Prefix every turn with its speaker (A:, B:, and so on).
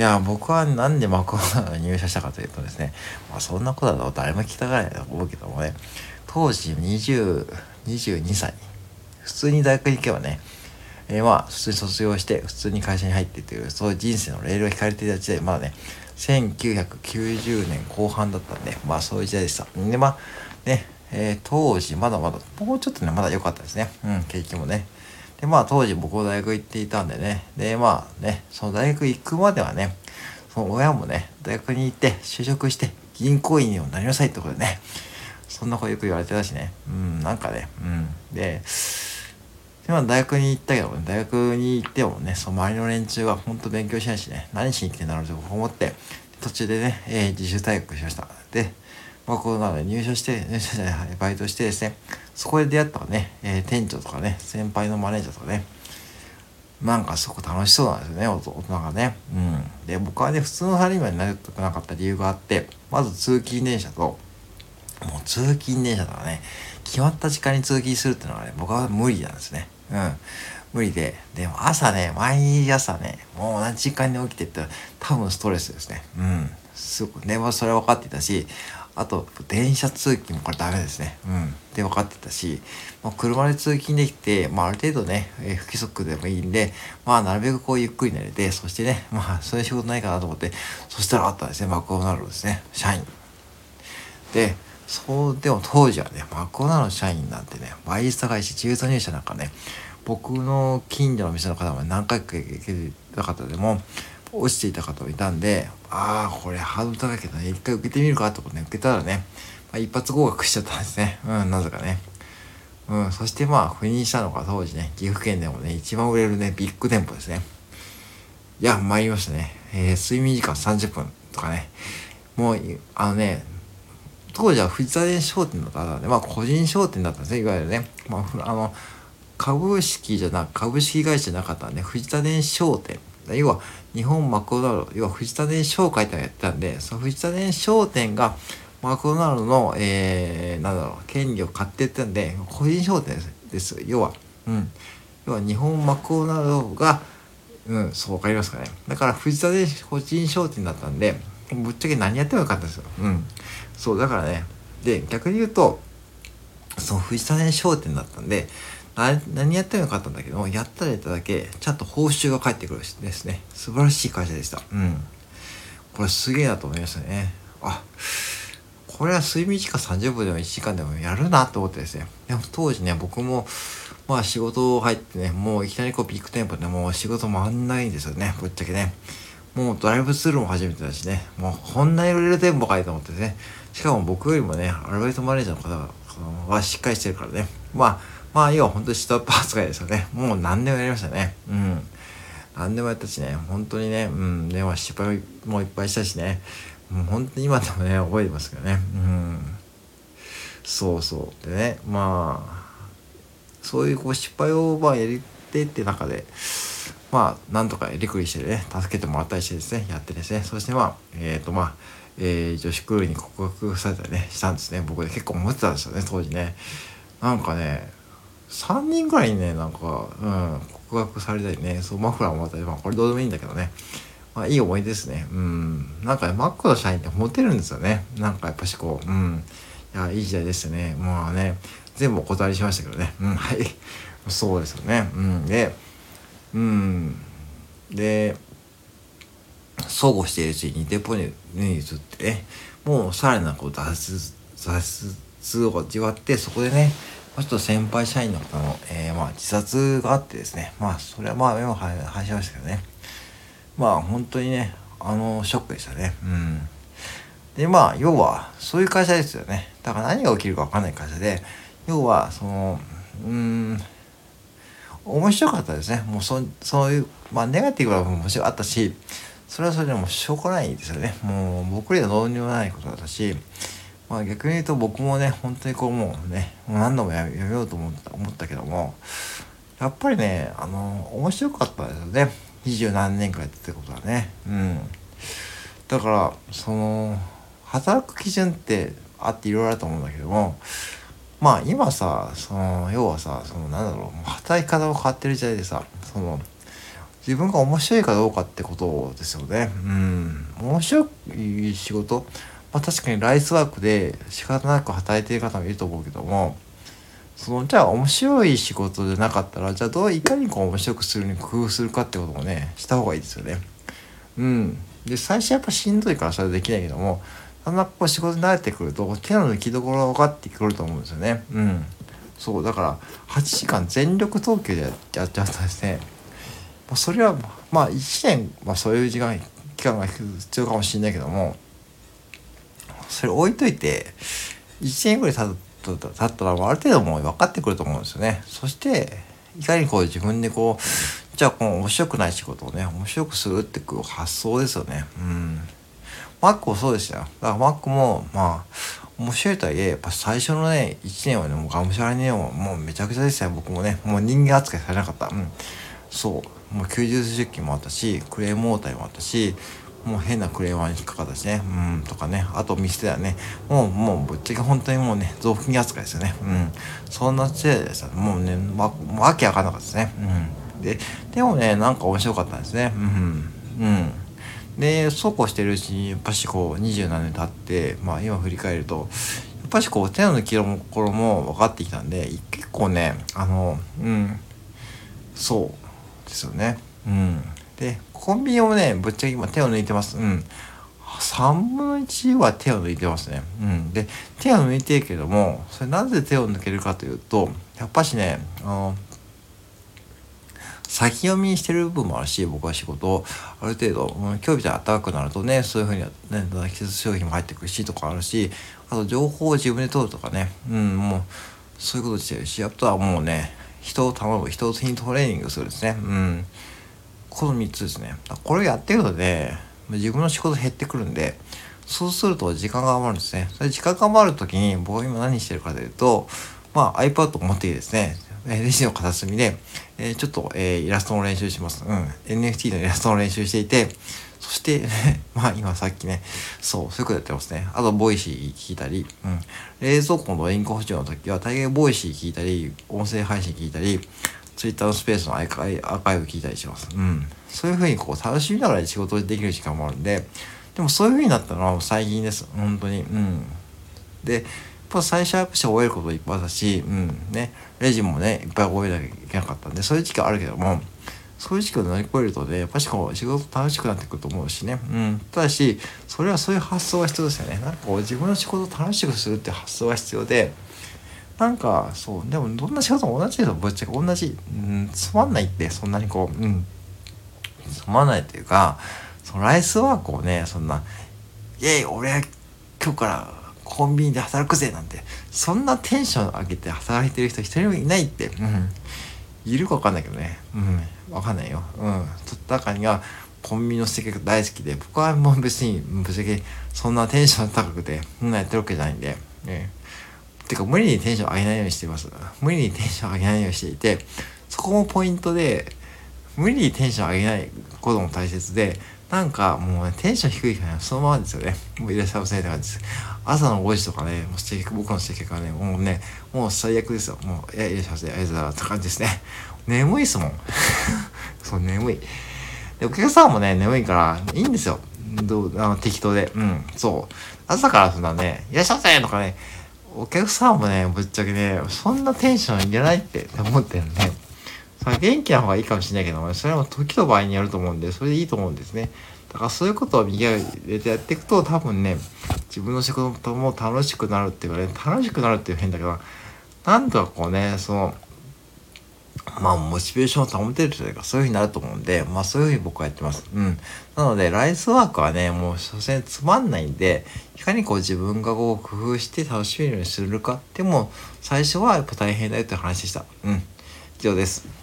A: いや僕はなんでマクドナルドに入社したかというとですね、まあ、そんなことだと誰も聞きたがらないと思うけどもね当時20 22歳普通に大学に行けばねえー、まあ普通に卒業して普通に会社に入ってというそういう人生のレールが引かれていた時代まだね1990年後半だったんでまあそういう時代でした。でまあねえー、当時まだまだもうちょっとねまだ良かったですね。うん景気もね。でまあ当時僕も大学行っていたんでね。でまあねその大学行くまではねその親もね大学に行って就職して銀行員にもなりなさいってことでねそんなことよく言われてたしね。うんなんかねうん。ででまあ大学に行ったけどね大学に行ってもねその周りの連中が本当勉強しないしね何しに来てんだろうと思って途中でね、えー、自主退学しました。でまあこうなので入所して入所じゃないバイトしてですねそこで出会ったね、えー、店長とかね先輩のマネージャーとかねなんかすごく楽しそうなんですよね大人がねうんで僕はね普通のサラリーマンになりたくなかった理由があってまず通勤電車ともう通勤電車とかね決まった時間に通勤するっていうのはね僕は無理なんですねうん。無理で。でも朝ね、毎朝ね、もう同じ時間に起きてったら多分ストレスですね。うん。すごく、ね、それは分かっていたし、あと、電車通勤もこれダメですね。うん。で、分かってたし、まあ、車で通勤できて、まあ、ある程度ね、えー、不規則でもいいんで、まあ、なるべくこうゆっくり寝れて、そしてね、まあ、そういう仕事ないかなと思って、そしたらあったんですね、マクドナルドですね、社員。で、そう、でも当時はね、マクドナルド社員なんてね、バイト返し、中途入社なんかね、僕の近所の店の方も何回か行けた方でも、落ちていた方もいたんで、ああ、これハードル高いけどね、一回受けてみるかとかね、受けたらね、まあ、一発合格しちゃったんですね。うん、なぜかね。うん、そしてまあ、赴任したのが当時ね、岐阜県でもね、一番売れるね、ビッグ店舗ですね。いや、参りましたね。えー、睡眠時間30分とかね。もう、あのね、当時は藤沢商店だったんで、まあ個人商店だったんですね、いわゆるね。まあ、あの、株式じゃなく、株式会社じゃなかったんで、藤田電商店。要は、日本マクドナルド、要は藤田電商会ってのやってたんで、その藤田電商店が、マクドナルドの、えー、なんだろう、権利を買ってったんで、個人商店です。要は、うん。要は、日本マクドナルドが、うん、そう、わかりますかね。だから、藤田電個人商店だったんで、ぶっちゃけ何やってもよかったですよ。うん。そう、だからね。で、逆に言うと、その藤田電商店だったんで、あれ何やってもよかったんだけどやったらやっただけちゃんと報酬が返ってくるですね。素晴らしい会社でした。うん。これすげえなと思いましたね。あこれは睡眠時間30分でも1時間でもやるなと思ってですね。でも当時ね僕もまあ仕事入ってねもういきなりこうビッグ店舗でもう仕事回んないんですよね。ぶっちゃけね。もうドライブスルーも初めてだしね。もうこんなに売れる店舗かいと思ってね。しかも僕よりもねアルバイトマネージャーの方はしっかりしてるからね。まあまあ要は本当に下っ端扱いですよね。もう何でもやりましたね。うん。何でもやったしね、本当にね、うん、でも失敗もいっぱいしたしね、もう本当に今でもね、覚えてますけどね。うん。そうそう。でね、まあ、そういうこう失敗をまあやりてって中で、まあ、なんとかリクリしてね、助けてもらったりしてですね、やってですね、そしてまあ、えっ、ー、とまあ、えー、女子クールに告白されたりね、したんですね。僕で結構思ってたんですよね、当時ね。なんかね、3人ぐらいねなんか、うん、告白されたりね。そうマフラーもらったり、まあ、これどうでもいいんだけどね。まあいい思い出ですね。うん。なんかねマックの社員ってモテるんですよね。なんかやっぱしこううん。いやいい時代でしたね。まあね全部お断りしましたけどね。うんはい。そうですよね。うん。でうん。で相互しているうちにデポに移ってねもうさらなこう脱脱出を味わってそこでねちょっと先輩社員の方の、えー、まあ、自殺があってですね、まあ、それはまあ、目を離しましたけどね。まあ、本当にね、あの、ショックでしたね。うん。で、まあ、要は、そういう会社ですよね。だから何が起きるか分かんない会社で、要は、その、うん、面白かったですね。もうそ、そういう、まあ、ネガティブな部分ももちろんあったし、それはそれでもしょうがないですよね。もう、僕にはどうにもないことだったし、まあ逆に言うと僕もね本当にこうもうねもう何度もやめようと思った思ったけどもやっぱりねあの面白かったですよね二十何年間やってたことはねうんだからその働く基準ってあっていろいろあると思うんだけどもまあ今さその要はさそのなんだろう働き方が変わってる時代でさその自分が面白いかどうかってことですよね。うん。面白い仕事、まあ確かにライスワークで仕方なく働いてる方もいると思うけども、そのじゃあ面白い仕事じゃなかったらじゃあどういかにこう面白くするに工夫するかってこともねした方がいいですよね。うん。で最初やっぱしんどいからそれはできないけどもだんだんこう仕事に慣れてくると手の抜きどころが分かってくると思うんですよね。うん。そうだから8時間全力投球でやっちゃったんですねそれはまあ1年、まあ、そういう時間期間が必要かもしれないけどもそれ置いといて1年ぐらい経った経ったらある程度もう分かってくると思うんですよね。そしていかにこう自分でこうじゃあこの面白くない仕事をね面白くするっていう発想ですよね。うん。マックもそうでしたよ。だからマックもまあ面白いとはいえやっぱ最初のね1年はねもうがむしゃらにねもうめちゃくちゃでしたよ僕もねもう人間扱いされなかった。うん。そうもう90出勤もあったしクレーム応対もあったしもう変なクレーマーに引っかかったしね。うんとかね。あと店ではね。もうもうぶっちゃけ本当にもうね雑巾扱いですよね。うん。そんな時代でしたもうねまわけわかんなかったですね。うん。ででもねなんか面白かったんですね。うん。うん。でそうこうしてるうちにやっぱしこう二十何年経ってまあ今振り返るとやっぱしこう手の抜きどころも分かってきたんで結構ねあのうん。そうですよね。うん。で、コンビニをね、ぶっちゃけ今手を抜いてます。うん。3分の1は手を抜いてますね。うん。で、手を抜いてるけども、それなぜ手を抜けるかというと、やっぱしね、あの、先読みしてる部分もあるし、僕は仕事をある程度、うん、今日みたいに暖かくなるとね、そういうふうにね、季節商品も入ってくるしとかあるし、あと情報を自分で取るとかね、うん、もう、そういうことしてるし、あとはもうね、人を頼む人をトレーニングするんですねうんこの3つですねこれをやってるので自分の仕事減ってくるんでそうすると時間が余るんですねそれ時間が余る時に僕は今何してるかというとまあ iPad を持ってきてですねレジの片隅で、えー、ちょっと、えー、イラストの練習します。うん。NFT のイラストの練習していて、そして、まあ今さっきね、そう、そういうことやってますね。あと、ボイシー聞いたり、うん。冷蔵庫のドリンク補充の時は、大概ボイシー聞いたり、音声配信聞いたり、Twitter のスペースのアーカイアーカイブ聞いたりします。うん。そういうふうにこう、楽しみながら仕事できる時間もあるんで、でもそういうふうになったのは最近です。本当に。うん。で、やっぱ最初はやっぱし覚えることいっぱいだし、うん、ね、レジもね、いっぱい覚えなきゃいけなかったんで、そういう時期はあるけども、そういう時期を乗り越えるとねやっぱしこう仕事楽しくなってくると思うしね、うん、ただしそれはそういう発想が必要ですよねなんかこう自分の仕事を楽しくするって発想が必要でなんかそうでもどんな仕事も同じですよぶっちゃけ同じ、うん、つまんないってそんなにこううんつまんないっていうかそのライスワークをねそんな「イエイ俺は今日からコンビニで働くぜ」なんてそんなテンション上げて働いてる人一人もいないって、うん、いるか分かんないけどねうんわかんないよ。うん。とった中にはコンビニの接客大好きで、僕はもう別にぶっちゃけそんなテンション高くて、そんなやってるわけじゃないんで、ね。てか無理にテンション上げないようにしています。無理にテンション上げないようにしていて、そこもポイントで、無理にテンション上げないことも大切で、なんかもう、ね、テンション低いからそのままですよね。もういらっしゃいませって感じです。朝の5時とかね、もう接客、僕の接客はね、もうね、もう最悪ですよ。もう、いや、いらっしゃいませ、ありがとうございますって感じですね。眠いっすもん。そう眠いでお客さんもね眠いからいいんですよどうあの適当でうんそう朝からそんなね「いらっしゃいませ!」とかねお客さんもねぶっちゃけねそんなテンションいらないって 思ってるね。さあ元気な方がいいかもしれないけどそれも時と場合によると思うんでそれでいいと思うんですね。だからそういうことを右入れてやっていくと多分ね自分の仕事も楽しくなるっていうかね楽しくなるっていう変だけどなんとかこうねそのまあ、モチベーションを保てるというか、そういうふうになると思うんで、まあ、そういうふうに僕はやってます。うん。なので、ライスワークはね、もう、所詮つまんないんで、いかにこう自分がこう工夫して楽しめるようにするか。でも、最初はやっぱ大変だよって話でした。うん。以上です。